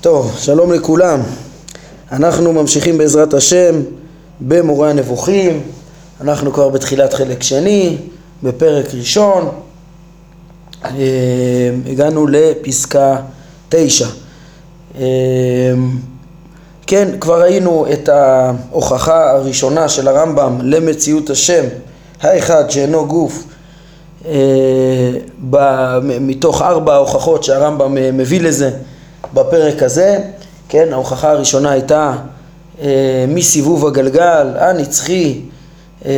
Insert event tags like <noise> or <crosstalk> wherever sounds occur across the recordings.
טוב, שלום לכולם. אנחנו ממשיכים בעזרת השם במורה הנבוכים. אנחנו כבר בתחילת חלק שני, בפרק ראשון. אה, הגענו לפסקה תשע. אה, כן, כבר ראינו את ההוכחה הראשונה של הרמב"ם למציאות השם, האחד שאינו גוף, מתוך ארבע ההוכחות שהרמב"ם מביא לזה בפרק הזה, כן, ההוכחה הראשונה הייתה אה, מסיבוב הגלגל הנצחי, אה,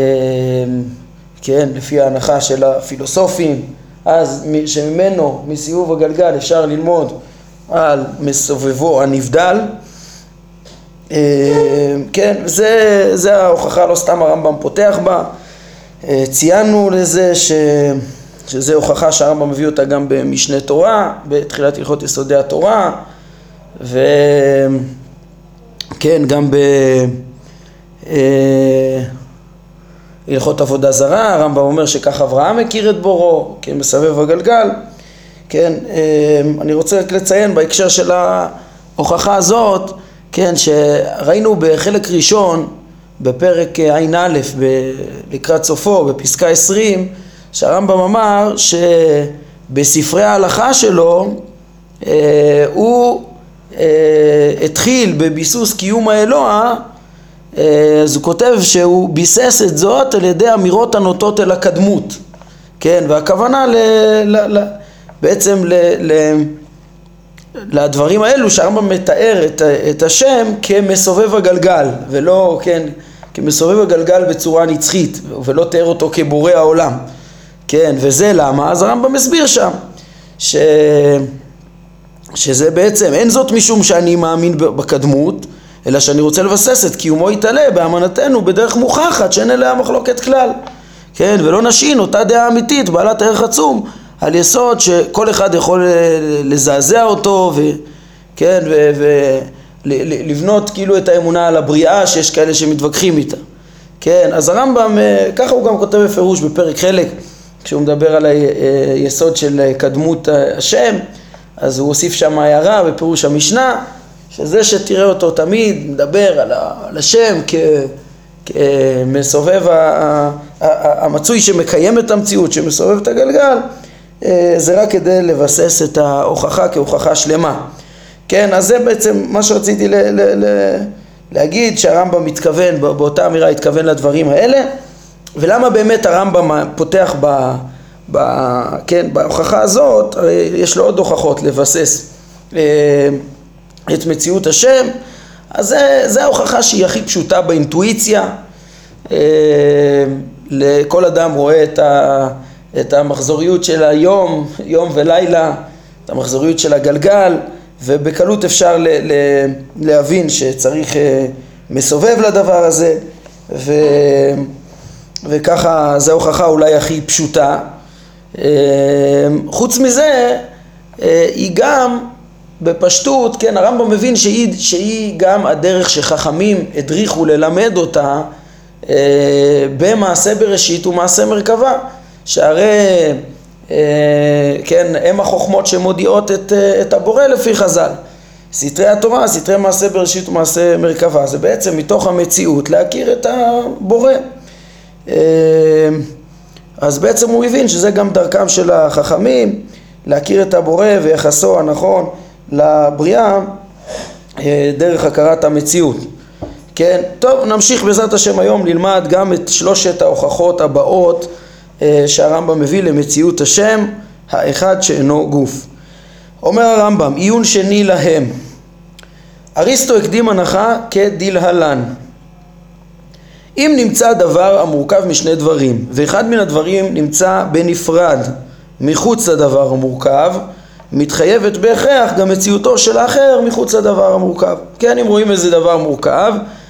כן, לפי ההנחה של הפילוסופים, אז שממנו, מסיבוב הגלגל, אפשר ללמוד על מסובבו הנבדל. אה, כן, זה, זה ההוכחה, לא סתם הרמב"ם פותח בה. אה, ציינו לזה ש... שזה הוכחה שהרמב"ם מביא אותה גם במשנה תורה, בתחילת הלכות יסודי התורה, וכן, גם בהלכות אה, עבודה זרה, הרמב"ם אומר שכך אברהם מכיר את בורו, כן, מסבב הגלגל, כן, אה, אני רוצה רק לציין בהקשר של ההוכחה הזאת, כן, שראינו בחלק ראשון, בפרק ע"א, לקראת סופו, בפסקה עשרים, שהרמב"ם אמר שבספרי ההלכה שלו אה, הוא אה, התחיל בביסוס קיום האלוה אה, אז הוא כותב שהוא ביסס את זאת על ידי אמירות הנוטות אל הקדמות. כן והכוונה ל, ל, ל, בעצם ל, ל, לדברים האלו שהרמב"ם מתאר את, את השם כמסובב הגלגל ולא כן כמסובב הגלגל בצורה נצחית ולא תיאר אותו כבורא העולם כן, וזה למה? אז הרמב"ם מסביר שם ש... שזה בעצם, אין זאת משום שאני מאמין בקדמות, אלא שאני רוצה לבסס את קיומו יתעלה באמנתנו בדרך מוכחת שאין אליה מחלוקת כלל, כן, ולא נשעין אותה דעה אמיתית בעלת ערך עצום על יסוד שכל אחד יכול לזעזע אותו ו... כן, ולבנות כאילו את האמונה על הבריאה שיש כאלה שמתווכחים איתה, כן, אז הרמב"ם, אה, ככה הוא גם כותב בפירוש בפרק חלק כשהוא מדבר על היסוד של קדמות השם, אז הוא הוסיף שם הערה בפירוש המשנה, שזה שתראה אותו תמיד מדבר על השם כמסובב המצוי שמקיים את המציאות, שמסובב את הגלגל, זה רק כדי לבסס את ההוכחה כהוכחה שלמה. כן, אז זה בעצם מה שרציתי ל- ל- ל- להגיד, שהרמב"ם מתכוון, באותה אמירה התכוון לדברים האלה. ולמה באמת הרמב"ם פותח ב... ב כן, בהוכחה הזאת, הרי יש לו עוד הוכחות לבסס אה, את מציאות השם, אז זה, זה ההוכחה שהיא הכי פשוטה באינטואיציה. אה, לכל אדם רואה את, ה, את המחזוריות של היום, יום ולילה, את המחזוריות של הגלגל, ובקלות אפשר ל, ל, להבין שצריך אה, מסובב לדבר הזה, ו... וככה זו ההוכחה אולי הכי פשוטה. אה, חוץ מזה, אה, היא גם בפשטות, כן, הרמב"ם מבין שהיא, שהיא גם הדרך שחכמים הדריכו ללמד אותה במעשה בראשית ומעשה מרכבה, שהרי כן, הם החוכמות שמודיעות את, את הבורא לפי חז"ל. סתרי התורה, סתרי מעשה בראשית ומעשה מרכבה, זה בעצם מתוך המציאות להכיר את הבורא. אמ, אז בעצם הוא הבין שזה גם דרכם של החכמים להכיר את הבורא ויחסו הנכון לבריאה אה, דרך הכרת המציאות. כן, טוב נמשיך בעזרת השם היום ללמד גם את שלושת ההוכחות הבאות אה, שהרמב"ם מביא למציאות השם האחד שאינו גוף. אומר הרמב"ם עיון שני להם. אריסטו הקדים הנחה כדלהלן. אם נמצא דבר המורכב משני דברים ואחד מן הדברים נמצא בנפרד מחוץ לדבר המורכב מתחייבת בהכרח גם מציאותו של האחר מחוץ לדבר המורכב. כן אם רואים איזה דבר מורכב אה,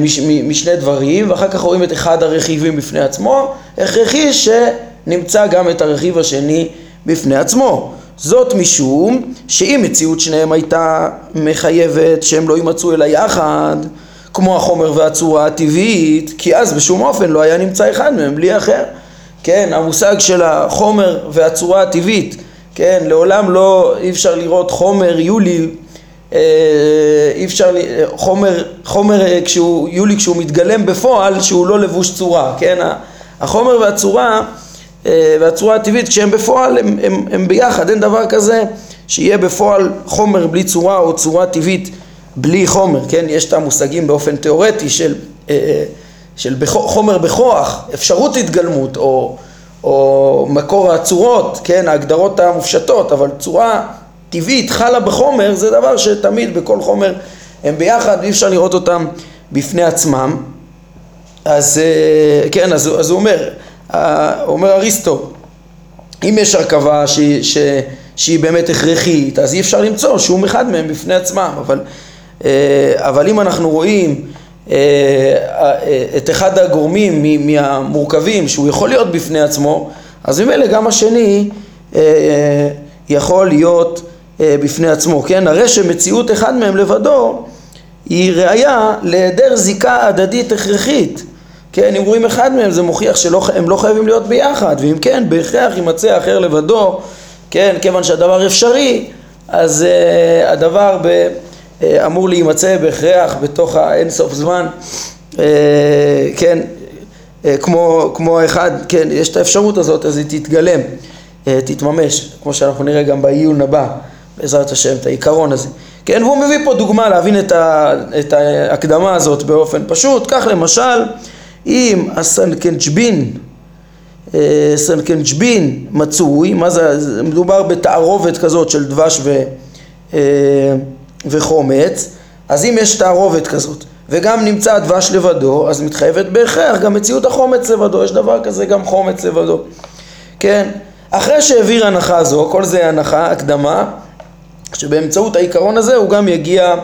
מש, משני דברים ואחר כך רואים את אחד הרכיבים בפני עצמו הכרחי שנמצא גם את הרכיב השני בפני עצמו זאת משום שאם מציאות שניהם הייתה מחייבת שהם לא יימצאו אלא יחד כמו החומר והצורה הטבעית, כי אז בשום אופן לא היה נמצא אחד מהם בלי אחר. כן, המושג של החומר והצורה הטבעית כן, לעולם לא, אי אפשר לראות חומר יולי, אה, אי אפשר, חומר, חומר אה, כשהוא, יולי כשהוא מתגלם בפועל שהוא לא לבוש צורה, כן, החומר והצורה והצורה הטבעית כשהם בפועל הם, הם, הם ביחד, אין דבר כזה שיהיה בפועל חומר בלי צורה או צורה טבעית בלי חומר, כן? יש את המושגים באופן תיאורטי של, של חומר בכוח, אפשרות התגלמות או, או מקור הצורות, כן, ההגדרות המופשטות, אבל צורה טבעית חלה בחומר זה דבר שתמיד בכל חומר הם ביחד ואי אפשר לראות אותם בפני עצמם. אז אה, כן, אז, אז הוא אומר, אומר אריסטו, אם יש הרכבה שהיא, ש, שהיא באמת הכרחית, אז אי אפשר למצוא שום אחד מהם בפני עצמם, אבל, אה, אבל אם אנחנו רואים אה, אה, את אחד הגורמים מהמורכבים שהוא יכול להיות בפני עצמו, אז ממילא גם השני אה, יכול להיות בפני עצמו, כן? הרי שמציאות אחד מהם לבדו היא ראיה להיעדר זיקה הדדית הכרחית, כן? אם רואים אחד מהם זה מוכיח שהם לא חייבים להיות ביחד, ואם כן בהכרח יימצא האחר לבדו, כן? כיוון שהדבר אפשרי, אז הדבר ב... אה, אמור להימצא בהכרח בתוך האינסוף זמן, אה, כן, אה, כמו, כמו אחד, כן, יש את האפשרות הזאת אז היא תתגלם, תתממש, כמו שאנחנו נראה גם בעיון הבא, בעזרת השם, את העיקרון הזה. כן, והוא מביא פה דוגמה להבין את, ה, את ההקדמה הזאת באופן פשוט, כך למשל, אם הסנקנג'בין, סנקנג'בין מצוי, מה זה, מדובר בתערובת כזאת של דבש ו... וחומץ, אז אם יש תערובת כזאת וגם נמצא הדבש לבדו, אז מתחייבת בהכרח גם מציאות החומץ לבדו, יש דבר כזה גם חומץ לבדו, כן? אחרי שהעביר הנחה זו, כל זה הנחה, הקדמה, שבאמצעות העיקרון הזה הוא גם יגיע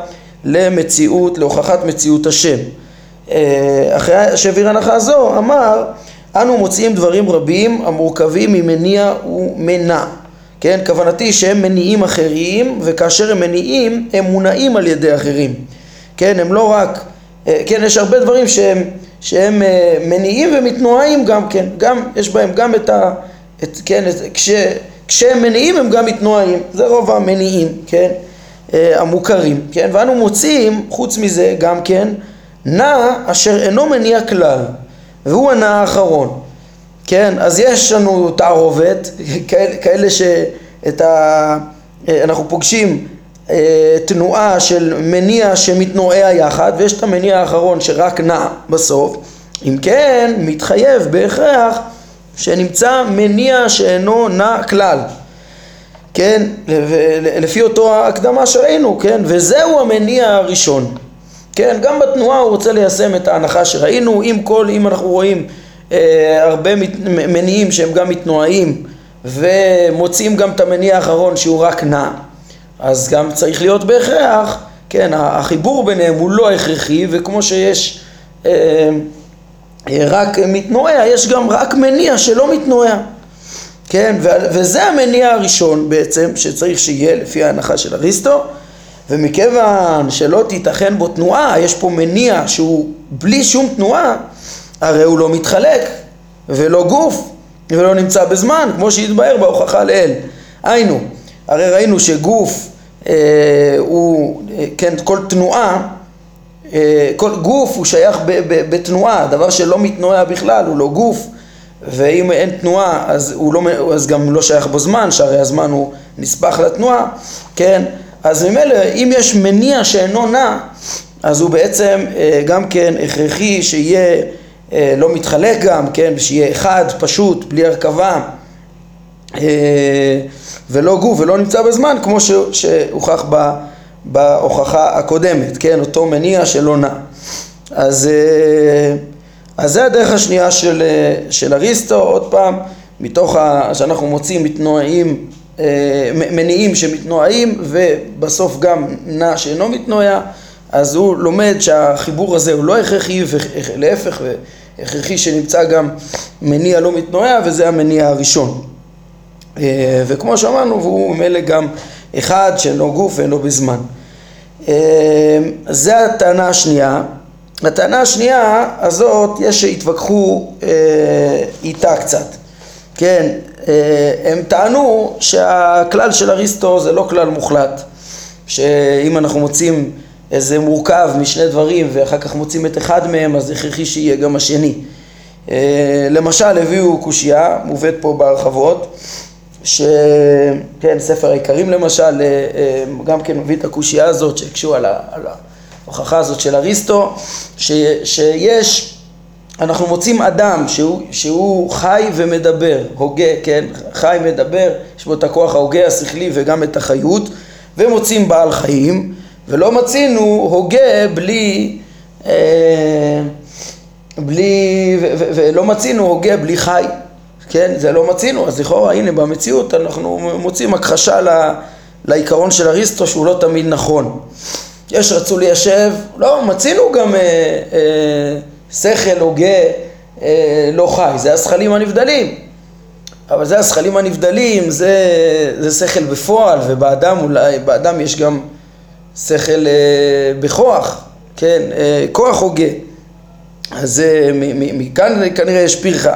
למציאות, להוכחת מציאות השם. אה, אחרי שהעביר הנחה זו, אמר, אנו מוצאים דברים רבים המורכבים ממניע ומנע. כן, כוונתי שהם מניעים אחרים, וכאשר הם מניעים, הם מונעים על ידי אחרים. כן, הם לא רק, אה, כן, יש הרבה דברים שהם, שהם אה, מניעים ומתנועים גם כן, גם, יש בהם גם את ה... את, כן, את, כש, כשהם מניעים הם גם מתנועים, זה רוב המניעים, כן, אה, המוכרים, כן, ואנו מוצאים, חוץ מזה, גם כן, נע אשר אינו מניע כלל, והוא הנע האחרון. כן, אז יש לנו תערובת, <laughs> כאלה, שאת ה... אנחנו פוגשים אה, תנועה של מניע שמתנועע יחד, ויש את המניע האחרון שרק נע בסוף. אם כן, מתחייב בהכרח שנמצא מניע שאינו נע כלל. כן, לפי אותו ההקדמה שראינו, כן, וזהו המניע הראשון. כן, גם בתנועה הוא רוצה ליישם את ההנחה שראינו, אם כל, אם אנחנו רואים אה, הרבה מניעים שהם גם מתנועים ומוצאים גם את המניע האחרון שהוא רק נע, אז גם צריך להיות בהכרח, כן, החיבור ביניהם הוא לא הכרחי וכמו שיש אה, רק מתנועע, יש גם רק מניע שלא מתנועע, כן, וזה המניע הראשון בעצם שצריך שיהיה לפי ההנחה של אריסטו ומכיוון שלא תיתכן בו תנועה, יש פה מניע שהוא בלי שום תנועה הרי הוא לא מתחלק ולא גוף ולא נמצא בזמן כמו שהתבהר בהוכחה לאל. היינו, הרי ראינו שגוף אה, הוא, אה, כן, כל תנועה, כל גוף הוא שייך ב, ב, בתנועה, דבר שלא מתנועע בכלל, הוא לא גוף ואם אין תנועה אז, לא, אז גם לא שייך בו זמן, שהרי הזמן הוא נספח לתנועה, כן, אז ממילא אם יש מניע שאינו נע אז הוא בעצם אה, גם כן הכרחי שיהיה אה, לא מתחלק גם, כן, שיהיה אחד פשוט, בלי הרכבה אה, ולא גוף ולא נמצא בזמן כמו שהוכח בהוכחה הקודמת, כן, אותו מניע שלא נע. אז, אה, אז זה הדרך השנייה של, של אריסטו, עוד פעם, מתוך ה, שאנחנו מוצאים מתנועים, מניעים שמתנועים ובסוף גם נע שאינו מתנועע, אז הוא לומד שהחיבור הזה הוא לא הכרחי, ולהפך, הכרחי שנמצא גם מניע לא מתנועע וזה המניע הראשון. אה, וכמו שאמרנו, והוא ממילא גם אחד שאינו גוף ואינו בזמן. אה, זה הטענה השנייה. הטענה השנייה הזאת, יש שהתווכחו אה, איתה קצת. כן, הם טענו שהכלל של אריסטו זה לא כלל מוחלט, שאם אנחנו מוצאים איזה מורכב משני דברים ואחר כך מוצאים את אחד מהם אז הכרחי שיהיה גם השני. למשל הביאו קושייה, מובאת פה בהרחבות, שכן, ספר העיקרים למשל, גם כן מביא את הקושייה הזאת שהקשו על ההוכחה הזאת של אריסטו, ש, שיש אנחנו מוצאים אדם שהוא, שהוא חי ומדבר, הוגה, כן, חי מדבר, יש בו את הכוח ההוגה השכלי וגם את החיות, ומוצאים בעל חיים, ולא מצינו הוגה בלי, אה, בלי, ו, ו, ולא מצינו הוגה בלי חי, כן, זה לא מצינו, אז לכאורה הנה במציאות אנחנו מוצאים הכחשה ל, לעיקרון של אריסטו שהוא לא תמיד נכון. יש רצו ליישב, לא, מצינו גם אה, אה, שכל הוגה אה, לא חי, זה הזכלים הנבדלים. אבל זה הזכלים הנבדלים, זה, זה שכל בפועל, ובאדם אולי, באדם יש גם שכל אה, בכוח, כן, אה, כוח הוגה. אז אה, מכאן כנראה יש פרחה,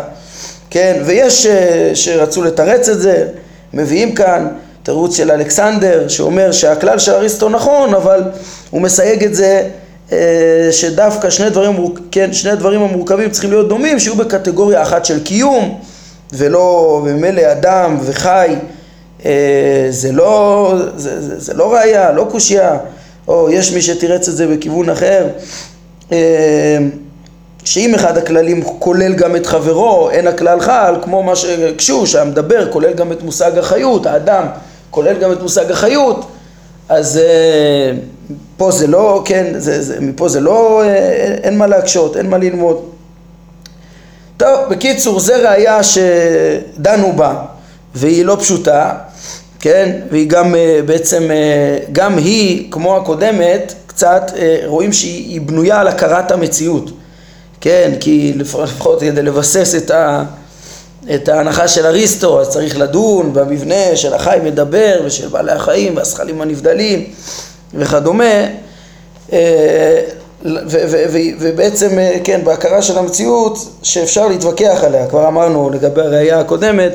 כן, ויש אה, שרצו לתרץ את זה, מביאים כאן תירוץ של אלכסנדר, שאומר שהכלל של אריסטו נכון, אבל הוא מסייג את זה אה, שדווקא שני דברים, כן, שני הדברים המורכבים צריכים להיות דומים, שיהיו בקטגוריה אחת של קיום, ולא, וממילא אדם וחי, אה, זה לא, זה, זה, זה לא ראייה, לא קושייה, או יש מי שתירץ את זה בכיוון אחר, שאם אחד הכללים כולל גם את חברו, אין הכלל חל, כמו מה שהקשו, שהמדבר כולל גם את מושג החיות, האדם כולל גם את מושג החיות, אז פה זה לא, כן, זה, זה, מפה זה לא, אין, אין מה להקשות, אין מה ללמוד. טוב, בקיצור, זה ראייה שדנו בה, והיא לא פשוטה, כן, והיא גם בעצם, גם היא, כמו הקודמת, קצת רואים שהיא בנויה על הכרת המציאות, כן, כי לפחות כדי לבסס את, ה, את ההנחה של אריסטו, אז צריך לדון במבנה של החי מדבר ושל בעלי החיים והשכלים הנבדלים וכדומה, אה, ובעצם, אה, כן, בהכרה של המציאות שאפשר להתווכח עליה, כבר אמרנו לגבי הראייה הקודמת,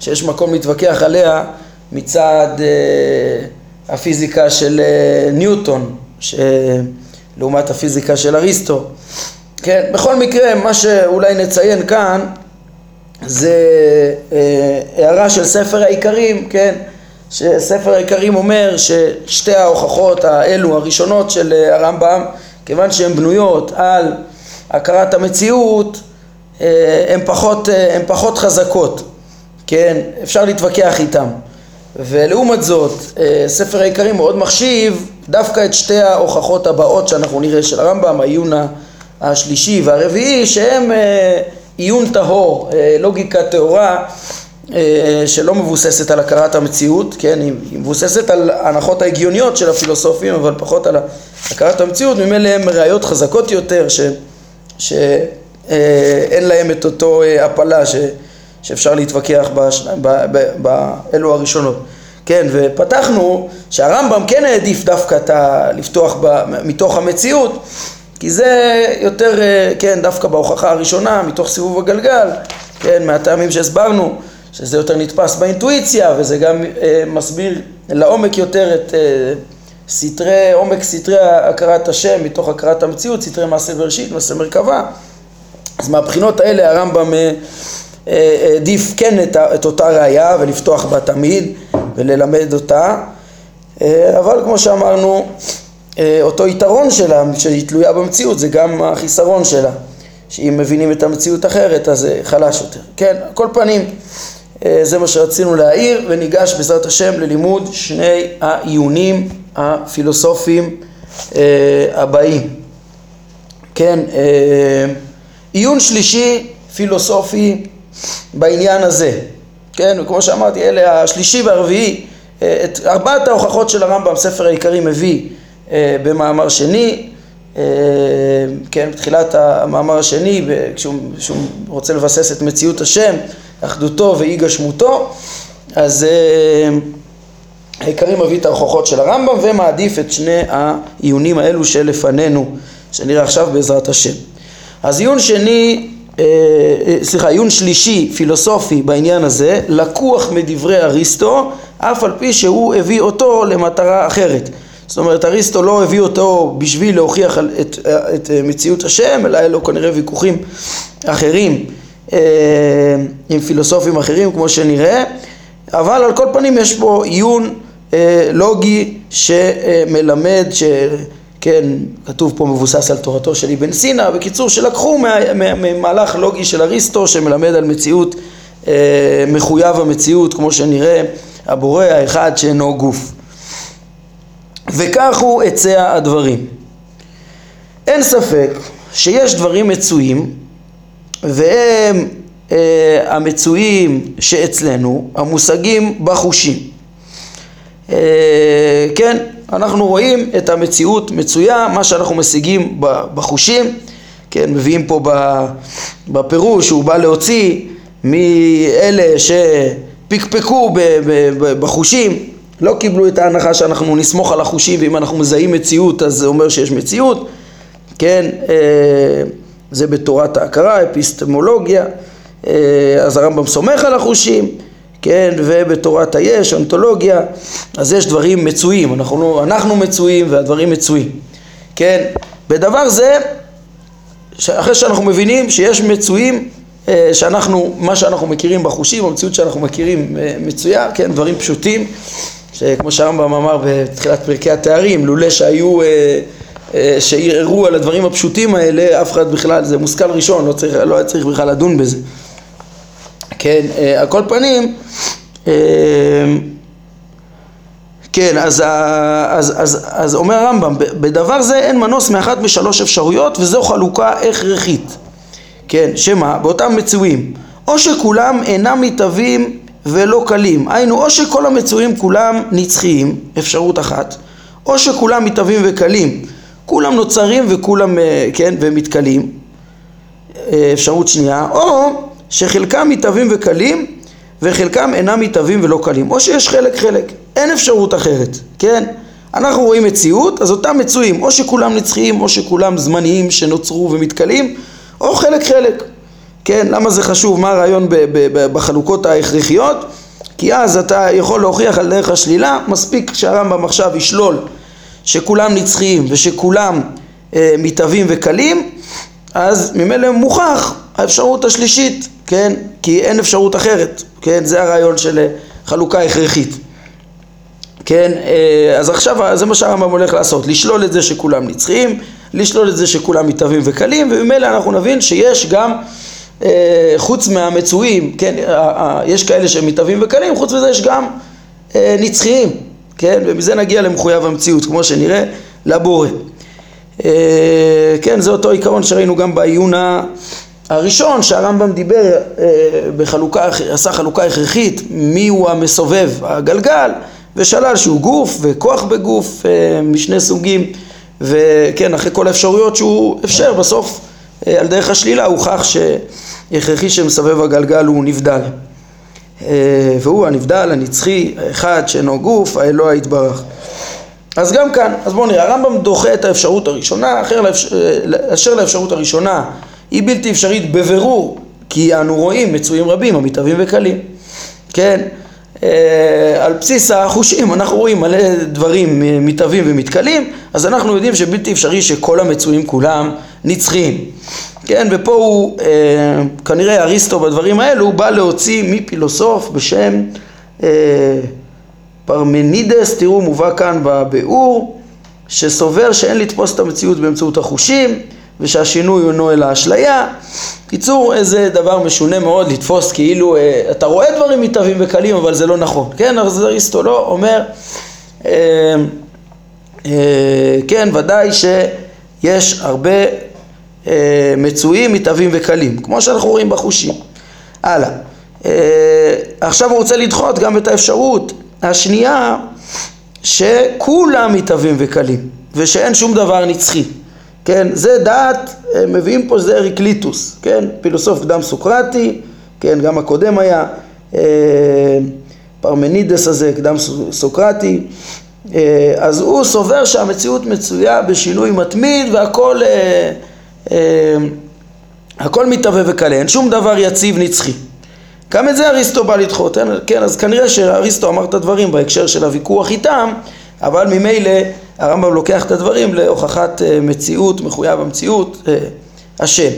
שיש מקום להתווכח עליה מצד אה, הפיזיקה של ניוטון, לעומת הפיזיקה של אריסטו. כן, בכל מקרה, מה שאולי נציין כאן זה הערה של ספר העיקרים, כן, שספר העיקרים אומר ששתי ההוכחות האלו הראשונות של אה, הרמב"ם כיוון שהן בנויות על הכרת המציאות אה, הן פחות, אה, פחות חזקות, כן? אפשר להתווכח איתן ולעומת זאת ספר העיקרים מאוד מחשיב דווקא את שתי ההוכחות הבאות שאנחנו נראה של הרמב"ם, העיון השלישי והרביעי שהם עיון טהור, לוגיקה טהורה אה, שלא מבוססת על הכרת המציאות, כן, היא מבוססת על ההנחות ההגיוניות של הפילוסופים, אבל פחות על הכרת המציאות, ממילא הן ראיות חזקות יותר, שאין אה, להם את אותו אה, הפלה ש, שאפשר להתווכח באלו הראשונות. כן, ופתחנו שהרמב"ם כן העדיף דווקא את ה... לפתוח ב, מתוך המציאות, כי זה יותר, כן, דווקא בהוכחה הראשונה, מתוך סיבוב הגלגל, כן, מהטעמים שהסברנו, שזה יותר נתפס באינטואיציה וזה גם אה, מסביר לעומק יותר את אה, סתרי, עומק סתרי הכרת השם מתוך הכרת המציאות, סתרי מעשה בראשית, מעשה מרכבה. אז מהבחינות האלה הרמב"ם אה, אה, העדיף כן את, את אותה ראייה ולפתוח בה תמיד וללמד אותה, אה, אבל כמו שאמרנו, אה, אותו יתרון שלה, שהיא תלויה במציאות, זה גם החיסרון שלה. שאם מבינים את המציאות אחרת אז זה חלש יותר. כן, על כל פנים אה, זה מה שרצינו להעיר, וניגש בעזרת השם ללימוד שני העיונים הפילוסופיים אה, הבאים. כן, אה, עיון שלישי פילוסופי בעניין הזה. כן, וכמו שאמרתי, אלה השלישי והרביעי, את ארבעת ההוכחות של הרמב"ם, ספר העיקרי מביא במאמר שני, כן, בתחילת המאמר השני, כשהוא רוצה לבסס את מציאות השם, אחדותו ואי גשמותו, אז אה, העיקרי מביא את ההוכחות של הרמב"ם ומעדיף את שני העיונים האלו שלפנינו, שנראה עכשיו בעזרת השם. אז עיון שני סליחה, עיון שלישי פילוסופי בעניין הזה, לקוח מדברי אריסטו, אף על פי שהוא הביא אותו למטרה אחרת. זאת אומרת, אריסטו לא הביא אותו בשביל להוכיח את, את מציאות השם, אלא היה לו כנראה ויכוחים אחרים אה, עם פילוסופים אחרים, כמו שנראה, אבל על כל פנים יש פה עיון אה, לוגי שמלמד, שכן, כתוב פה מבוסס על תורתו של אבן סינא, בקיצור, שלקחו ממהלך לוגי של אריסטו שמלמד על מציאות, אה, מחויב המציאות, כמו שנראה, הבורא האחד שאינו גוף. וכך הוא עצה הדברים. אין ספק שיש דברים מצויים והם אה, המצויים שאצלנו, המושגים בחושים. אה, כן, אנחנו רואים את המציאות מצויה, מה שאנחנו משיגים בחושים, כן, מביאים פה בפירוש, הוא בא להוציא מאלה שפקפקו בחושים, לא קיבלו את ההנחה שאנחנו נסמוך על החושים ואם אנחנו מזהים מציאות אז זה אומר שיש מציאות, כן, אה, זה בתורת ההכרה, אפיסטמולוגיה, אה, אז הרמב"ם סומך על החושים, כן, ובתורת היש, אונתולוגיה, אז יש דברים מצויים, אנחנו, לא, אנחנו מצויים והדברים מצויים, כן, בדבר זה, אחרי שאנחנו מבינים שיש מצויים, אה, שאנחנו, מה שאנחנו מכירים בחושים, המציאות שאנחנו מכירים מצויה, כן, דברים פשוטים, שכמו שהרמב"ם אמר בתחילת פרקי התארים, לולא שהיו, אה, אה, שערערו על הדברים הפשוטים האלה, אף אחד בכלל, זה מושכל ראשון, לא, צריך, לא היה צריך בכלל לדון בזה. כן, אה, על כל פנים, כן, אז, אז, אז, אז אומר הרמב"ם, בדבר זה אין מנוס מאחת משלוש אפשרויות וזו חלוקה הכרחית. כן, שמה? באותם מצויים. או שכולם אינם מתהווים ולא קלים. היינו, או שכל המצויים כולם נצחיים, אפשרות אחת, או שכולם מתהווים וקלים. כולם נוצרים וכולם, אה, כן, ומתכלים, אה, אפשרות שנייה, או שחלקם מתהווים וקלים וחלקם אינם מתהווים ולא קלים, או שיש חלק חלק, אין אפשרות אחרת, כן? אנחנו רואים מציאות, אז אותם מצויים, או שכולם נצחיים או שכולם זמניים שנוצרו ומתכלים, או חלק חלק. כן, למה זה חשוב, מה הרעיון בחלוקות ההכרחיות? כי אז אתה יכול להוכיח על דרך השלילה, מספיק שהרמב"ם עכשיו ישלול שכולם נצחיים ושכולם אה, מתהווים וקלים, אז ממילא מוכח האפשרות השלישית, כן? כי אין אפשרות אחרת, כן? זה הרעיון של חלוקה הכרחית. כן, אה, אז עכשיו זה מה שהרמב"ם הולך לעשות, לשלול את זה שכולם נצחיים, לשלול את זה שכולם מתהווים וקלים, וממילא אנחנו נבין שיש גם אה, חוץ מהמצויים, כן, יש כאלה שהם מתהווים וקלים, חוץ מזה יש גם אה, נצחיים, כן, ומזה נגיע למחויב המציאות, כמו שנראה, לבורא. אה, כן, זה אותו עיקרון שראינו גם בעיון הראשון, שהרמב"ם דיבר בחלוקה, עשה חלוקה הכרחית, מי הוא המסובב, הגלגל, ושלל שהוא גוף וכוח בגוף משני סוגים, וכן, אחרי כל האפשרויות שהוא אפשר, בסוף על דרך השלילה הוכח ש... הכרחי שמסבב הגלגל הוא נבדל. אה, והוא הנבדל, הנצחי, האחד שאינו גוף, האלוה יתברך. אז גם כאן, אז בואו נראה, הרמב"ם דוחה את האפשרות הראשונה, אחר לאפשר, אה, אשר לאפשרות הראשונה היא בלתי אפשרית בבירור, כי אנו רואים מצויים רבים המתהווים וקלים, כן? אה, על בסיס החושים אנחנו רואים מלא דברים מתהווים ומתכלים, אז אנחנו יודעים שבלתי אפשרי שכל המצויים כולם נצחיים. כן, ופה הוא, אה, כנראה אריסטו בדברים האלו, הוא בא להוציא מפילוסוף בשם אה, פרמנידס, תראו מובא כאן בביאור, שסובר שאין לתפוס את המציאות באמצעות החושים, ושהשינוי הוא נועל האשליה. קיצור, איזה דבר משונה מאוד לתפוס כאילו, אה, אתה רואה דברים מתהווים וקלים, אבל זה לא נכון. כן, אז אריסטו לא אומר, אה, אה, כן, ודאי שיש הרבה מצויים, מתהווים וקלים, כמו שאנחנו רואים בחושים. הלאה. אה, עכשיו הוא רוצה לדחות גם את האפשרות השנייה שכולם מתהווים וקלים ושאין שום דבר נצחי. כן, זה דעת, אה, מביאים פה זה אריקליטוס, כן, פילוסוף קדם סוקרטי, כן, גם הקודם היה פרמנידס הזה, קדם סוקרטי, אז הוא סובר שהמציאות מצויה בשינוי מתמיד והכל אמ, הכל מתהווה וקלה, אין שום דבר יציב נצחי. גם את זה אריסטו בא לדחות, כן, אז כנראה שאריסטו אמר את הדברים בהקשר של הוויכוח איתם, אבל ממילא הרמב"ם לוקח את הדברים להוכחת אה, מציאות, מחויב המציאות, אה, השם,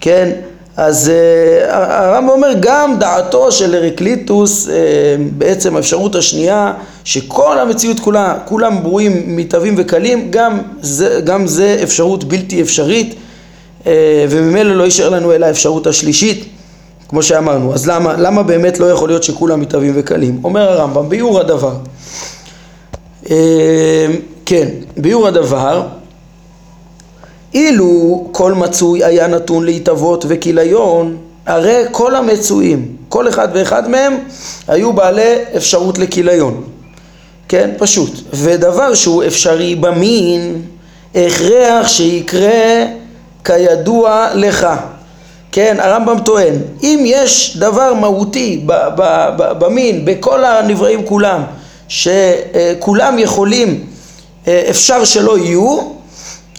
כן? אז uh, הרמב"ם אומר גם דעתו של אריקליטוס, uh, בעצם האפשרות השנייה, שכל המציאות כולה, כולם ברואים, מתהווים וקלים, גם זה, גם זה אפשרות בלתי אפשרית, וממילא לא יישאר לנו אלא האפשרות השלישית, כמו שאמרנו. אז למה, למה באמת לא יכול להיות שכולם מתהווים וקלים? אומר הרמב"ם, ביאור הדבר. Uh, כן, ביאור הדבר אילו כל מצוי היה נתון להתאבות וכיליון, הרי כל המצויים, כל אחד ואחד מהם, היו בעלי אפשרות לכיליון. כן, פשוט. ודבר שהוא אפשרי במין, הכרח שיקרה כידוע לך. כן, הרמב"ם טוען, אם יש דבר מהותי במין, בכל הנבראים כולם, שכולם יכולים, אה, אפשר שלא יהיו,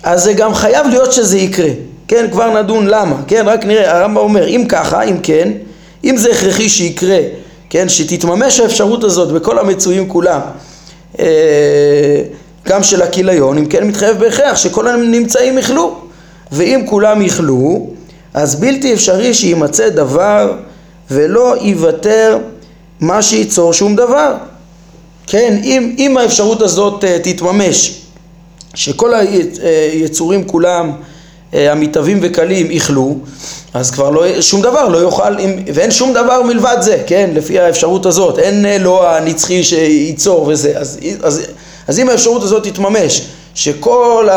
אז זה גם חייב להיות שזה יקרה. כן, כבר נדון למה. כן, רק נראה, הרמב"ם אומר, אם ככה, אם כן, אם זה הכרחי שיקרה, כן, שתתממש האפשרות הזאת בכל המצויים כולם, אה, גם של הכיליון, אם כן מתחייב בהכרח שכל הנמצאים יכלו. ואם כולם יכלו, אז בלתי אפשרי שיימצא דבר ולא ייוותר מה שייצור שום דבר. כן, אם, אם האפשרות הזאת uh, תתממש שכל היצורים כולם אה, המתהווים וקלים איכלו, אז כבר לא, שום דבר לא יוכל, ואין שום דבר מלבד זה, כן, לפי האפשרות הזאת, אין אה, לא הנצחי שייצור וזה, אז, אז, אז אם האפשרות הזאת תתממש, שכל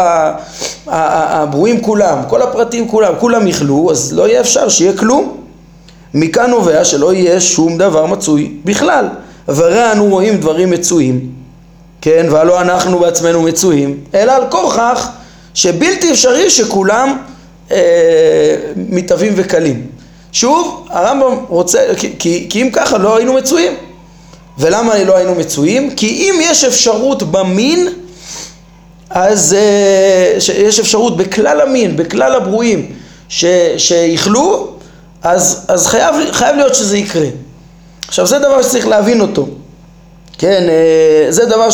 הברואים כולם, כל הפרטים כולם, כולם איכלו, אז לא יהיה אפשר שיהיה כלום. מכאן נובע שלא יהיה שום דבר מצוי בכלל. והרי אנו רואים דברים מצויים כן, והלא אנחנו בעצמנו מצויים, אלא על כוכך שבלתי אפשרי שכולם אה, מתהווים וקלים. שוב, הרמב"ם רוצה, כי, כי אם ככה לא היינו מצויים. ולמה לא היינו מצויים? כי אם יש אפשרות במין, אז אה, יש אפשרות בכלל המין, בכלל הברואים, שיכלו, אז, אז חייב, חייב להיות שזה יקרה. עכשיו זה דבר שצריך להבין אותו. כן, אה, זה דבר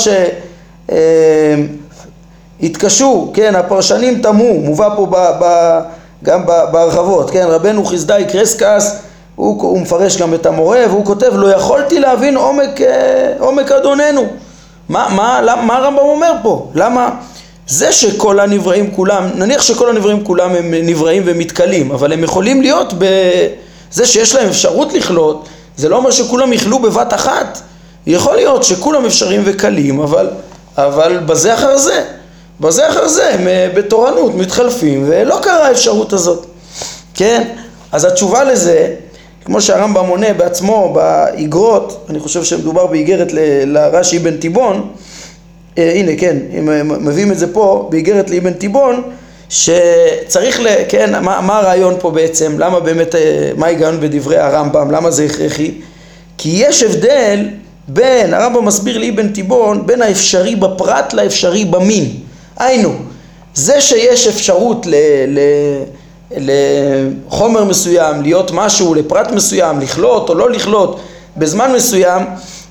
שהתקשו, אה, כן, הפרשנים תמו, מובא פה ב, ב, גם בהרחבות, כן, רבנו חסדאי קרסקס, הוא, הוא מפרש גם את המורה והוא כותב לא יכולתי להבין עומק, עומק אדוננו מה, מה, למה, מה הרמב"ם אומר פה? למה זה שכל הנבראים כולם, נניח שכל הנבראים כולם הם נבראים ומתכלים אבל הם יכולים להיות בזה שיש להם אפשרות לכלות זה לא אומר שכולם יכלו בבת אחת יכול להיות שכולם אפשריים וקלים, אבל, אבל בזה אחר זה, בזה אחר זה הם אה, בתורנות מתחלפים ולא קרה האפשרות הזאת, כן? אז התשובה לזה, כמו שהרמב"ם עונה בעצמו באיגרות, אני חושב שמדובר באיגרת לרש"י אבן תיבון, אה, הנה כן, הם אה, מביאים את זה פה באיגרת לאבן תיבון, שצריך, ל, כן, מה, מה הרעיון פה בעצם, למה באמת, אה, מה ההיגיון בדברי הרמב"ם, למה זה הכרחי? כי יש הבדל בין, הרמב"ם מסביר לאבן תיבון, בין האפשרי בפרט לאפשרי במין. היינו, זה שיש אפשרות ל, ל, לחומר מסוים, להיות משהו, לפרט מסוים, לכלות או לא לכלות בזמן מסוים,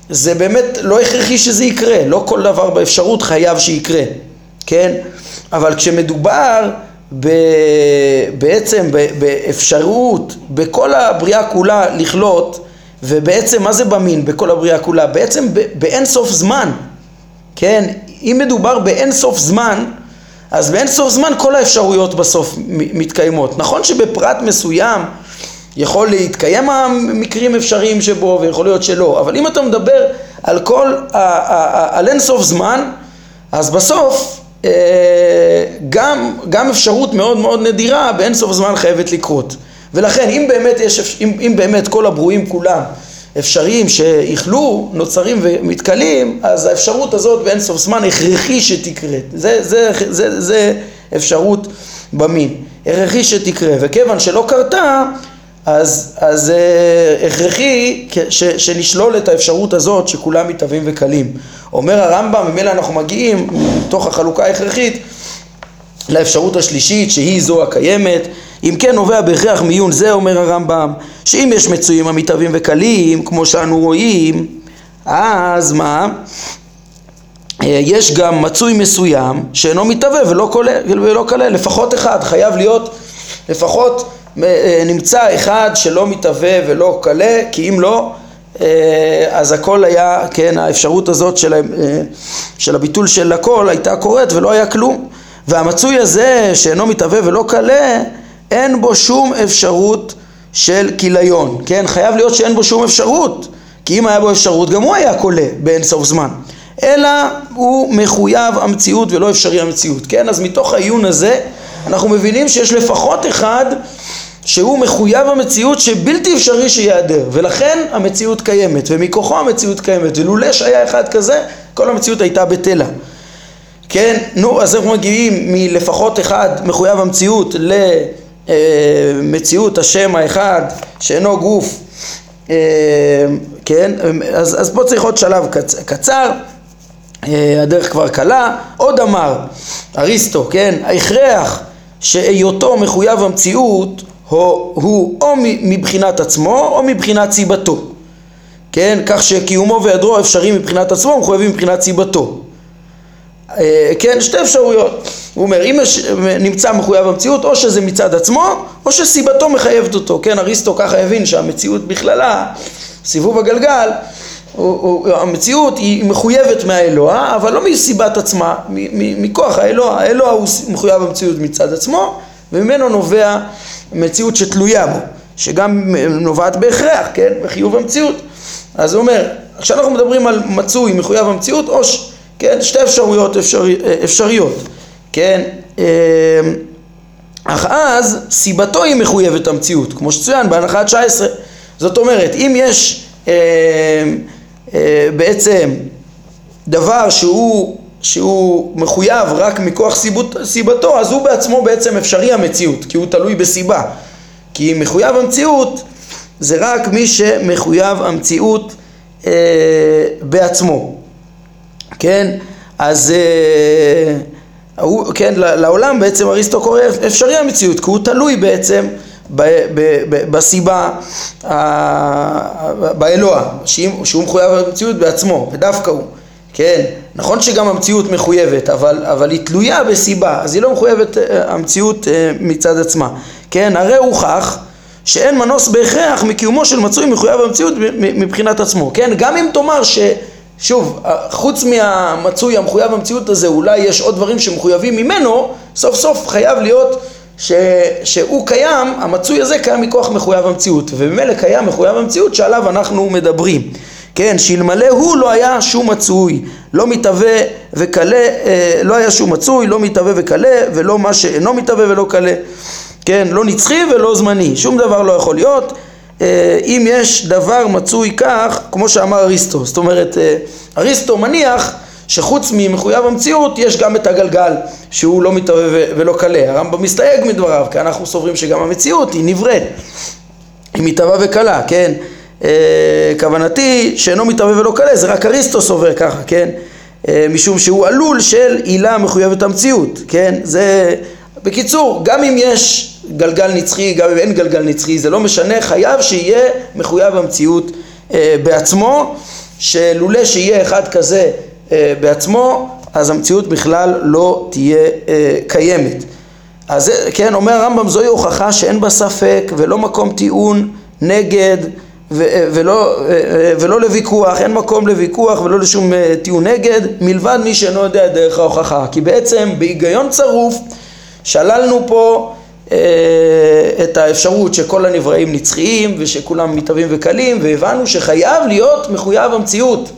זה באמת לא הכרחי שזה יקרה, לא כל דבר באפשרות חייב שיקרה, כן? אבל כשמדובר ב, בעצם באפשרות, בכל הבריאה כולה לכלות, ובעצם מה זה במין בכל הבריאה כולה? בעצם באין סוף זמן, כן? אם מדובר באין סוף זמן, אז באין סוף זמן כל האפשרויות בסוף מתקיימות. נכון שבפרט מסוים יכול להתקיים המקרים אפשריים שבו ויכול להיות שלא, אבל אם אתה מדבר על כל, על אין סוף זמן, אז בסוף אה, גם, גם אפשרות מאוד מאוד נדירה באין סוף זמן חייבת לקרות. ולכן אם באמת, יש, אם, אם באמת כל הברואים כולם אפשריים שיכלו, נוצרים ומתכלים, אז האפשרות הזאת באין סוף זמן הכרחי שתקרה. זה, זה, זה, זה אפשרות במין. הכרחי שתקרה. וכיוון שלא קרתה, אז, אז אה, הכרחי ש, שנשלול את האפשרות הזאת שכולם מתהווים וקלים. אומר הרמב"ם, ממילא אנחנו מגיעים, מתוך החלוקה ההכרחית, לאפשרות השלישית שהיא זו הקיימת, אם כן נובע בהכרח מעיון זה אומר הרמב"ם שאם יש מצויים המתהווים וקלים כמו שאנו רואים אז מה? אה, יש גם מצוי מסוים שאינו מתהווה ולא כולל, ולא כלל, לפחות אחד, חייב להיות לפחות אה, נמצא אחד שלא מתהווה ולא כלה, כי אם לא, אה, אז הכל היה, כן, האפשרות הזאת של, של הביטול של הכל הייתה קורית ולא היה כלום. והמצוי הזה שאינו מתהווה ולא כלה, אין בו שום אפשרות של כיליון, כן? חייב להיות שאין בו שום אפשרות, כי אם היה בו אפשרות גם הוא היה כולה באין סוף זמן. אלא הוא מחויב המציאות ולא אפשרי המציאות, כן? אז מתוך העיון הזה אנחנו מבינים שיש לפחות אחד שהוא מחויב המציאות שבלתי אפשרי שיעדר ולכן המציאות קיימת ומכוחו המציאות קיימת ולולא שהיה אחד כזה כל המציאות הייתה בטלה כן, נו, אז אנחנו מגיעים מלפחות אחד מחויב המציאות למציאות השם האחד שאינו גוף אה, כן, אז, אז פה צריך עוד שלב קצ, קצר. אה, הדרך כבר קלה, עוד אמר אריסטו, כן, ההכרח שהיותו מחויב המציאות הוא, הוא או מבחינת עצמו או מבחינת סיבתו, כן, כך שקיומו והיעדרו אפשרי מבחינת עצמו ומחויבים מבחינת סיבתו. אה, כן, שתי אפשרויות. הוא אומר, אם יש, נמצא מחויב המציאות, או שזה מצד עצמו, או שסיבתו מחייבת אותו. כן, אריסטו ככה הבין שהמציאות בכללה, סיבוב הגלגל, הוא, הוא, המציאות היא מחויבת מהאלוה, אבל לא מסיבת עצמה, מכוח האלוה. האלוה הוא מחויב המציאות מצד עצמו, וממנו נובע מציאות שתלויה בו, שגם נובעת בהכרח, כן, בחיוב המציאות. אז הוא אומר, כשאנחנו מדברים על מצוי מחויב המציאות, או ש... כן, שתי אפשרויות אפשרי, אפשריות, כן, אמ, אך אז סיבתו היא מחויבת המציאות, כמו שצוין בהנחה 19. זאת אומרת, אם יש אה, אה, בעצם דבר שהוא, שהוא מחויב רק מכוח סיבות, סיבתו, אז הוא בעצמו בעצם אפשרי המציאות, כי הוא תלוי בסיבה. כי מחויב המציאות זה רק מי שמחויב המציאות אה, בעצמו. כן, אז אה, הוא, כן, לעולם בעצם אריסטו קורא אפשרי המציאות, כי הוא תלוי בעצם ב, ב, ב, בסיבה, באלוה, שהוא מחויב המציאות בעצמו, ודווקא הוא, כן, נכון שגם המציאות מחויבת, אבל, אבל היא תלויה בסיבה, אז היא לא מחויבת אה, המציאות אה, מצד עצמה, כן, הרי הוכח שאין מנוס בהכרח מקיומו של מצוי מחויב המציאות מבחינת עצמו, כן, גם אם תאמר ש... שוב, חוץ מהמצוי המחויב במציאות הזה, אולי יש עוד דברים שמחויבים ממנו, סוף סוף חייב להיות ש, שהוא קיים, המצוי הזה קיים מכוח מחויב המציאות, וממילא קיים מחויב המציאות שעליו אנחנו מדברים. כן, שאלמלא הוא לא היה שום מצוי, לא מתהווה וכלה, אה, לא היה שום מצוי, לא מתהווה וכלה, ולא מה שאינו מתהווה ולא כלה. כן, לא נצחי ולא זמני, שום דבר לא יכול להיות. אה, אם יש דבר מצוי כך, כמו שאמר אריסטו, זאת אומרת, אה, אריסטו מניח שחוץ ממחויב המציאות יש גם את הגלגל שהוא לא מתהווה ולא קלה. הרמב"ם מסתייג מדבריו, כי אנחנו סוברים שגם המציאות היא נבראת, היא מתהווה וקלה, כן? אה, כוונתי שאינו מתהווה ולא קלה, זה רק אריסטו סובר ככה, כן? משום שהוא עלול של עילה מחויבת המציאות, כן? זה... בקיצור, גם אם יש גלגל נצחי, גם אם אין גלגל נצחי, זה לא משנה, חייב שיהיה מחויב המציאות אה, בעצמו, שלולא שיהיה אחד כזה אה, בעצמו, אז המציאות בכלל לא תהיה אה, קיימת. אז כן, אומר הרמב"ם, זוהי הוכחה שאין בה ספק ולא מקום טיעון נגד ו- ולא, ולא לוויכוח, אין מקום לוויכוח ולא לשום טיעון נגד, מלבד מי שאינו יודע דרך ההוכחה. כי בעצם בהיגיון צרוף שללנו פה אה, את האפשרות שכל הנבראים נצחיים ושכולם מתהווים וקלים והבנו שחייב להיות מחויב המציאות.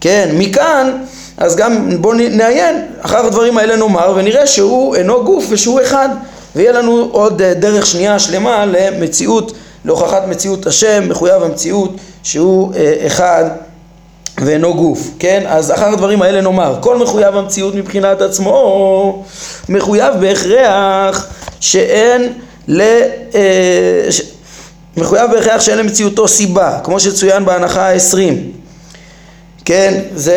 כן, מכאן אז גם בואו נעיין אחר הדברים האלה נאמר ונראה שהוא אינו גוף ושהוא אחד. ויהיה לנו עוד אה, דרך שנייה שלמה למציאות, להוכחת מציאות השם, מחויב המציאות שהוא אה, אחד ואינו גוף, כן? אז אחר הדברים האלה נאמר, כל מחויב המציאות מבחינת עצמו מחויב בהכרח שאין ל... אה. מחויב בהכרח שאין למציאותו סיבה, כמו שצוין בהנחה העשרים. כן, זה,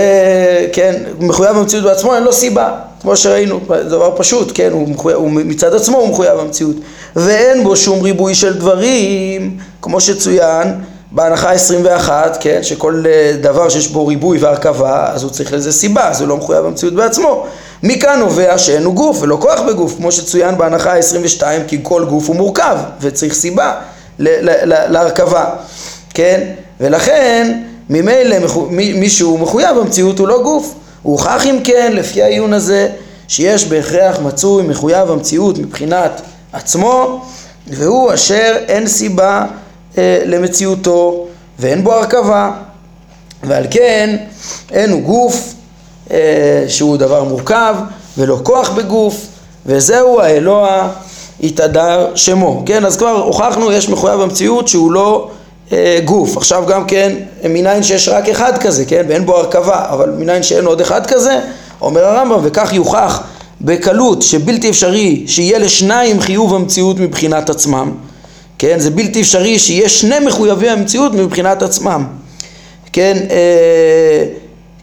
כן, מחויב במציאות בעצמו, אין לו סיבה, כמו שראינו, זה דבר פשוט, כן, הוא, מחויב, הוא מצד עצמו הוא מחויב במציאות, ואין בו שום ריבוי של דברים, כמו שצוין בהנחה 21, כן, שכל אה, דבר שיש בו ריבוי והרכבה, אז הוא צריך לזה סיבה, אז הוא לא מחויב במציאות בעצמו. מכאן נובע שאין הוא גוף ולא כוח בגוף, כמו שצוין בהנחה 22, כי כל גוף הוא מורכב וצריך סיבה להרכבה, כן? ולכן ממילא מי שהוא מחויב במציאות הוא לא גוף. הוכח אם כן, לפי העיון הזה, שיש בהכרח מצוי מחויב המציאות מבחינת עצמו, והוא אשר אין סיבה אה, למציאותו ואין בו הרכבה, ועל כן אין הוא גוף אה, שהוא דבר מורכב ולא כוח בגוף, וזהו האלוה התהדר שמו. כן, אז כבר הוכחנו, יש מחויב המציאות שהוא לא אה, גוף. עכשיו גם כן, מניין שיש רק אחד כזה, כן, ואין בו הרכבה, אבל מניין שאין עוד אחד כזה, אומר הרמב"ם, וכך יוכח בקלות שבלתי אפשרי שיהיה לשניים חיוב המציאות מבחינת עצמם, כן, זה בלתי אפשרי שיהיה שני מחויבי המציאות מבחינת עצמם, כן, אה,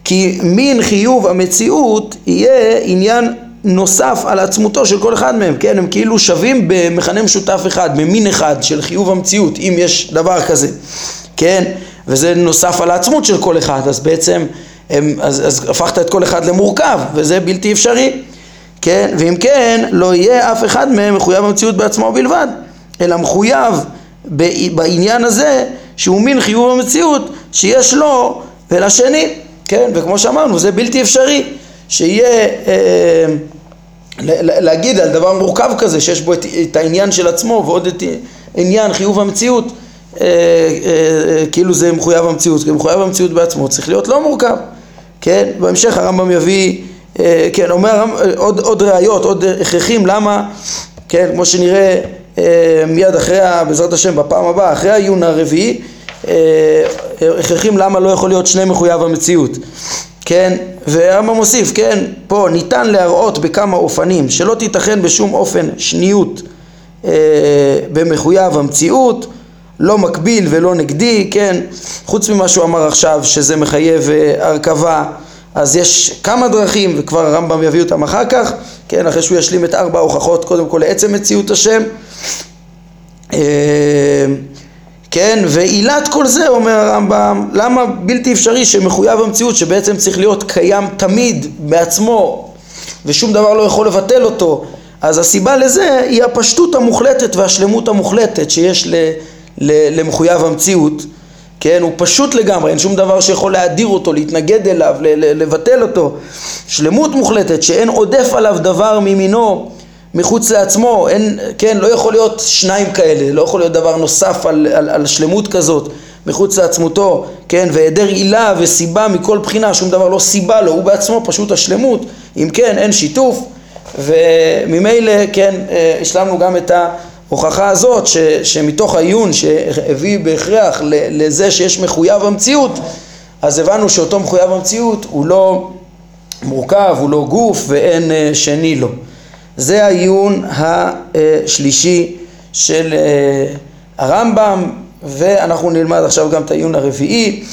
כי מין חיוב המציאות יהיה עניין נוסף על עצמותו של כל אחד מהם, כן? הם כאילו שווים במכנה משותף אחד, במין אחד של חיוב המציאות, אם יש דבר כזה, כן? וזה נוסף על העצמות של כל אחד, אז בעצם הם, אז, אז הפכת את כל אחד למורכב, וזה בלתי אפשרי, כן? ואם כן, לא יהיה אף אחד מהם מחויב המציאות בעצמו בלבד, אלא מחויב בעניין הזה שהוא מין חיוב המציאות שיש לו ולשני, כן? וכמו שאמרנו, זה בלתי אפשרי. שיהיה, אה, להגיד על דבר מורכב כזה שיש בו את, את העניין של עצמו ועוד את עניין חיוב המציאות אה, אה, כאילו זה מחויב המציאות, כי מחויב המציאות בעצמו צריך להיות לא מורכב, כן? בהמשך הרמב"ם יביא, כן, אומר עוד, עוד ראיות, עוד הכרחים למה, כן, כמו שנראה מיד אחרי, בעזרת השם, בפעם הבאה, אחרי העיון הרביעי, הכרחים למה לא יכול להיות שני מחויב המציאות. כן, והרמב"ם מוסיף, כן, פה ניתן להראות בכמה אופנים שלא תיתכן בשום אופן שניות אה, במחויב המציאות, לא מקביל ולא נגדי, כן, חוץ ממה שהוא אמר עכשיו שזה מחייב אה, הרכבה, אז יש כמה דרכים וכבר הרמב"ם יביא אותם אחר כך, כן, אחרי שהוא ישלים את ארבע ההוכחות קודם כל לעצם מציאות השם. אה, כן, ועילת כל זה, אומר הרמב"ם, למה בלתי אפשרי שמחויב המציאות שבעצם צריך להיות קיים תמיד בעצמו ושום דבר לא יכול לבטל אותו, אז הסיבה לזה היא הפשטות המוחלטת והשלמות המוחלטת שיש ל, ל, למחויב המציאות, כן, הוא פשוט לגמרי, אין שום דבר שיכול להדיר אותו, להתנגד אליו, לבטל אותו, שלמות מוחלטת שאין עודף עליו דבר ממינו מחוץ לעצמו, אין, כן, לא יכול להיות שניים כאלה, לא יכול להיות דבר נוסף על, על, על שלמות כזאת מחוץ לעצמותו, כן, והיעדר עילה וסיבה מכל בחינה, שום דבר לא סיבה לו, הוא בעצמו פשוט השלמות, אם כן, אין שיתוף, וממילא, כן, אה, השלמנו גם את ההוכחה הזאת, ש, שמתוך העיון שהביא בהכרח לזה שיש מחויב המציאות, אז הבנו שאותו מחויב המציאות הוא לא מורכב, הוא לא גוף ואין אה, שני לו. זה העיון השלישי של אה, הרמב"ם ואנחנו נלמד עכשיו גם את העיון הרביעי.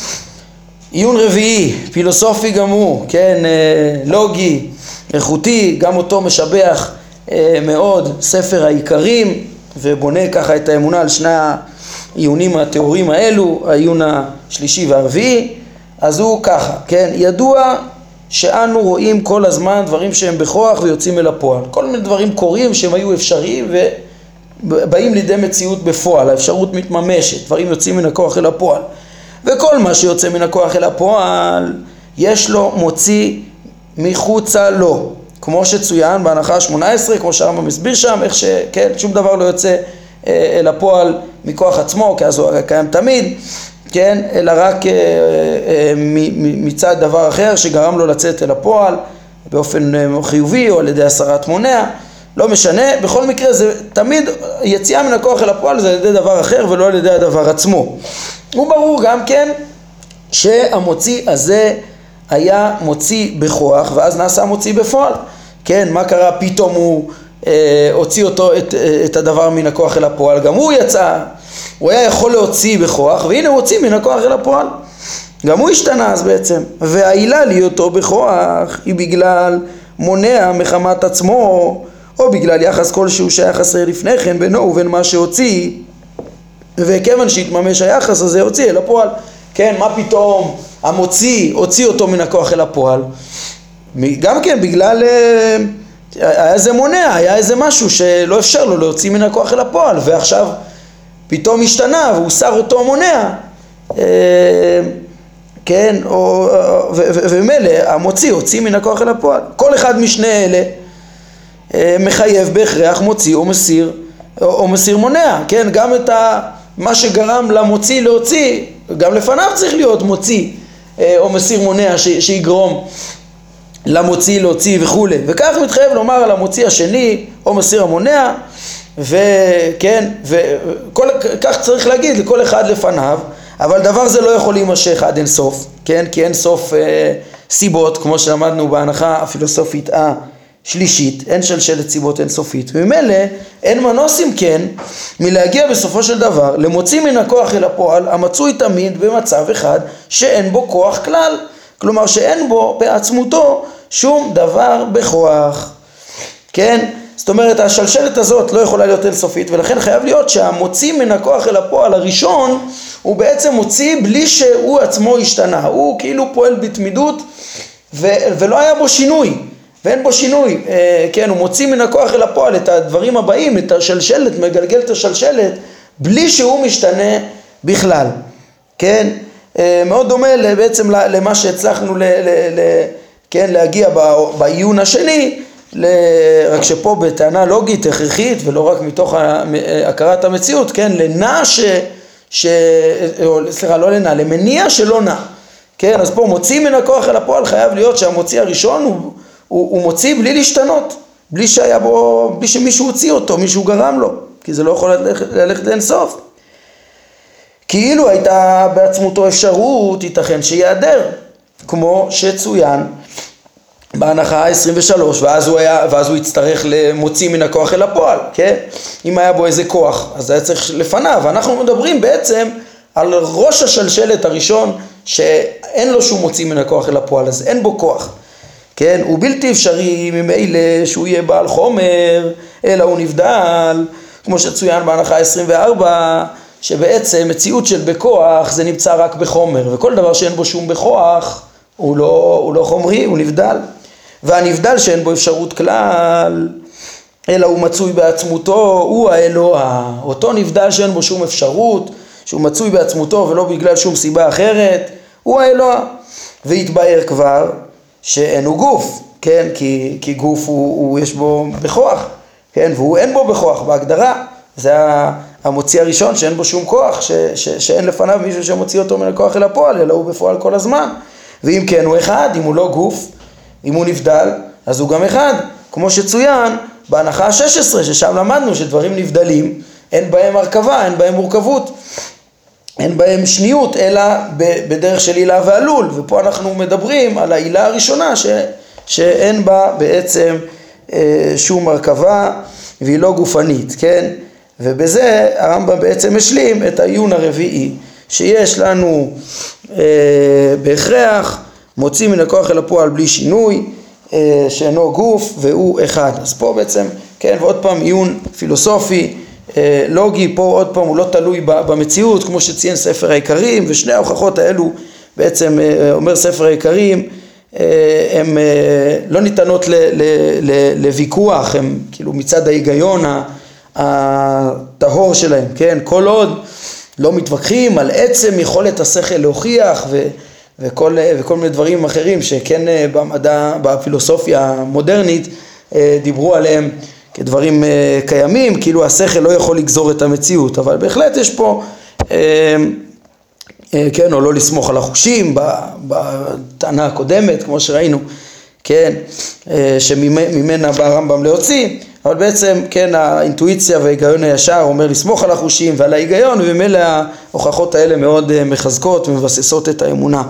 עיון רביעי, פילוסופי גם הוא, כן, אה, לוגי, איכותי, גם אותו משבח מאוד ספר העיקרים ובונה ככה את האמונה על שני העיונים הטהורים האלו, העיון השלישי והרביעי, אז הוא ככה, כן, ידוע שאנו רואים כל הזמן דברים שהם בכוח ויוצאים אל הפועל. כל מיני דברים קורים שהם היו אפשריים ובאים לידי מציאות בפועל, האפשרות מתממשת, דברים יוצאים מן הכוח אל הפועל. וכל מה שיוצא מן הכוח אל הפועל, יש לו מוציא מחוצה לו. כמו שצוין בהנחה ה-18, כמו שהרמב"ם מסביר שם, איך שכן, שום דבר לא יוצא אה, אל הפועל מכוח עצמו, כי אז הוא קיים תמיד. כן, אלא רק אה, אה, מצד דבר אחר שגרם לו לצאת אל הפועל באופן חיובי או על ידי הסרת מונע, לא משנה, בכל מקרה זה תמיד יציאה מן הכוח אל הפועל זה על ידי דבר אחר ולא על ידי הדבר עצמו. וברור גם כן שהמוציא הזה היה מוציא בכוח ואז נעשה מוציא בפועל. כן, מה קרה? פתאום הוא אה, הוציא אותו, את, את הדבר מן הכוח אל הפועל, גם הוא יצא הוא היה יכול להוציא בכוח, והנה הוא הוציא מן הכוח אל הפועל. גם הוא השתנה אז בעצם. והעילה להיותו בכוח היא בגלל מונע מחמת עצמו, או בגלל יחס כלשהו שהיה חסר לפני כן בינו ובין מה שהוציא וכיוון שהתממש היחס הזה הוציא אל הפועל כן, מה פתאום המוציא הוציא אותו מן הכוח אל הפועל. גם כן בגלל אה, היה איזה מונע, היה איזה משהו שלא אפשר לו להוציא מן הכוח אל הפועל ועכשיו פתאום השתנה והוא שר אותו מונע. אה, כן, ומילא המוציא הוציא מן הכוח אל הפועל. כל אחד משני אלה אה, מחייב בהכרח מוציא או מסיר או מסיר מונע, כן, גם את ה, מה שגרם למוציא להוציא, גם לפניו צריך להיות מוציא או מסיר מונע ש, שיגרום למוציא להוציא וכולי, וכך מתחייב לומר על המוציא השני או מסיר המונע וכן, וכך צריך להגיד לכל אחד לפניו, אבל דבר זה לא יכול להימשך עד אין סוף, כן, כי אין סוף אה, סיבות, כמו שלמדנו בהנחה הפילוסופית השלישית, אין שלשלת סיבות אינסופית, וממילא אין מנוס אם כן מלהגיע בסופו של דבר למוציא מן הכוח אל הפועל המצוי תמיד במצב אחד שאין בו כוח כלל, כלומר שאין בו בעצמותו שום דבר בכוח, כן? זאת אומרת השלשלת הזאת לא יכולה להיות אינסופית ולכן חייב להיות שהמוציא מן הכוח אל הפועל הראשון הוא בעצם מוציא בלי שהוא עצמו השתנה, הוא כאילו פועל בתמידות ו- ולא היה בו שינוי ואין בו שינוי, אה, כן, הוא מוציא מן הכוח אל הפועל את הדברים הבאים, את השלשלת, מגלגל את השלשלת בלי שהוא משתנה בכלל, כן, אה, מאוד דומה בעצם למה שהצלחנו ל- ל- ל- כן, להגיע בעיון השני רק שפה בטענה לוגית הכרחית ולא רק מתוך הכרת המציאות, כן, לנע ש... ש... סליחה, לא לנע, למניע שלא נע, כן, אז פה מוציא מן הכוח אל הפועל חייב להיות שהמוציא הראשון הוא, הוא, הוא מוציא בלי להשתנות, בלי שהיה בו, בלי שמישהו הוציא אותו, מישהו גרם לו, כי זה לא יכול ללכת, ללכת לאינסוף. כאילו הייתה בעצמותו אפשרות, ייתכן שיעדר, כמו שצוין בהנחה ה-23 ואז ואז הוא יצטרך למוציא מן הכוח אל הפועל, כן? אם היה בו איזה כוח, אז היה צריך לפניו. אנחנו מדברים בעצם על ראש השלשלת הראשון שאין לו שום מוציא מן הכוח אל הפועל, אז אין בו כוח. כן? הוא בלתי אפשרי ממילא שהוא יהיה בעל חומר, אלא הוא נבדל, כמו שצוין בהנחה ה-24, שבעצם מציאות של בכוח זה נמצא רק בחומר, וכל דבר שאין בו שום בכוח הוא לא, הוא לא חומרי, הוא נבדל. והנבדל שאין בו אפשרות כלל, אלא הוא מצוי בעצמותו, הוא האלוה. אותו נבדל שאין בו שום אפשרות, שהוא מצוי בעצמותו ולא בגלל שום סיבה אחרת, הוא האלוה. והתבהר כבר שאין הוא גוף, כן? כי, כי גוף הוא, הוא יש בו בכוח, כן? והוא אין בו בכוח בהגדרה. זה המוציא הראשון שאין בו שום כוח, ש, ש, שאין לפניו מישהו שמוציא אותו מן הכוח אל הפועל, אלא הוא בפועל כל הזמן. ואם כן הוא אחד, אם הוא לא גוף, אם הוא נבדל, אז הוא גם אחד, כמו שצוין בהנחה ה-16, ששם למדנו שדברים נבדלים, אין בהם הרכבה, אין בהם מורכבות, אין בהם שניות, אלא בדרך של עילה ועלול, ופה אנחנו מדברים על העילה הראשונה ש, שאין בה בעצם אה, שום הרכבה והיא לא גופנית, כן? ובזה הרמב"ם בעצם השלים את העיון הרביעי, שיש לנו אה, בהכרח מוציא מן הכוח אל הפועל בלי שינוי, אה, שאינו גוף והוא אחד. אז פה בעצם, כן, ועוד פעם עיון פילוסופי, לוגי, פה עוד פעם הוא לא תלוי במציאות, כמו שציין ספר העיקרים, ושני ההוכחות האלו בעצם אה, אומר ספר העיקרים, הן לא ניתנות לוויכוח, הן כאילו מצד ההיגיון הטהור שלהם, כן, כל עוד לא מתווכחים על עצם יכולת השכל להוכיח ו... וכל, וכל מיני דברים אחרים שכן אה, במדע, בפילוסופיה המודרנית אה, דיברו עליהם כדברים אה, קיימים, כאילו השכל לא יכול לגזור את המציאות, אבל בהחלט יש פה, כן, או לא לסמוך על החושים בטענה הקודמת, כמו שראינו, כן, שממנה בא הרמב"ם להוציא, אבל בעצם, כן, האינטואיציה וההיגיון הישר אומר לסמוך על החושים ועל ההיגיון, וממילא ההוכחות האלה מאוד מחזקות ומבססות את האמונה.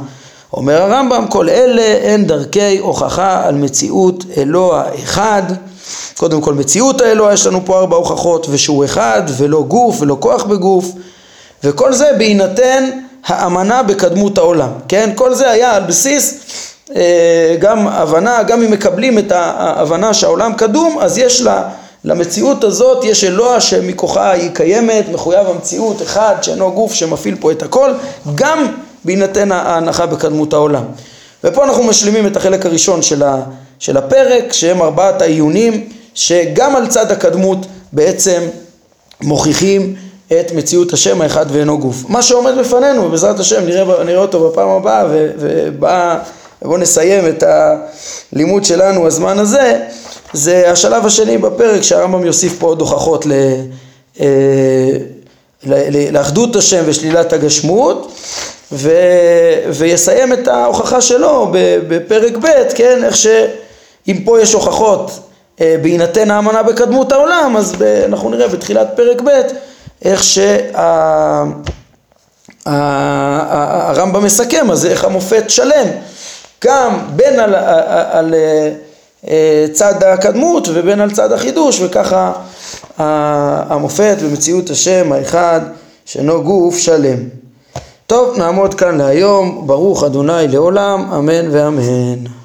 אומר הרמב"ם, כל אלה הן דרכי הוכחה על מציאות אלוה אחד. קודם כל מציאות האלוה, יש לנו פה ארבע הוכחות, ושהוא אחד, ולא גוף, ולא כוח בגוף, וכל זה בהינתן האמנה בקדמות העולם, כן? כל זה היה על בסיס אה, גם הבנה, גם אם מקבלים את ההבנה שהעולם קדום, אז יש לה למציאות הזאת יש אלוה שמכוחה היא קיימת, מחויב המציאות, אחד שאינו גוף שמפעיל פה את הכל, גם בהינתן ההנחה בקדמות העולם. ופה אנחנו משלימים את החלק הראשון של, ה, של הפרק, שהם ארבעת העיונים, שגם על צד הקדמות בעצם מוכיחים את מציאות השם האחד ואינו גוף. מה שעומד בפנינו, ובעזרת השם נראה, נראה אותו בפעם הבאה, ובואו נסיים את הלימוד שלנו הזמן הזה, זה השלב השני בפרק שהרמב"ם יוסיף פה עוד הוכחות ל... אה, לאחדות השם ושלילת הגשמות ו, ויסיים את ההוכחה שלו בפרק ב', כן, איך שאם פה יש הוכחות אה, בהינתן האמנה בקדמות העולם, אז אנחנו נראה בתחילת פרק ב' איך שהרמב"ם מסכם, אז איך המופת שלם, גם בין על, על, על אה, צד הקדמות ובין על צד החידוש, וככה המופת במציאות השם האחד שאינו גוף שלם. טוב, נעמוד כאן להיום, ברוך אדוני לעולם, אמן ואמן.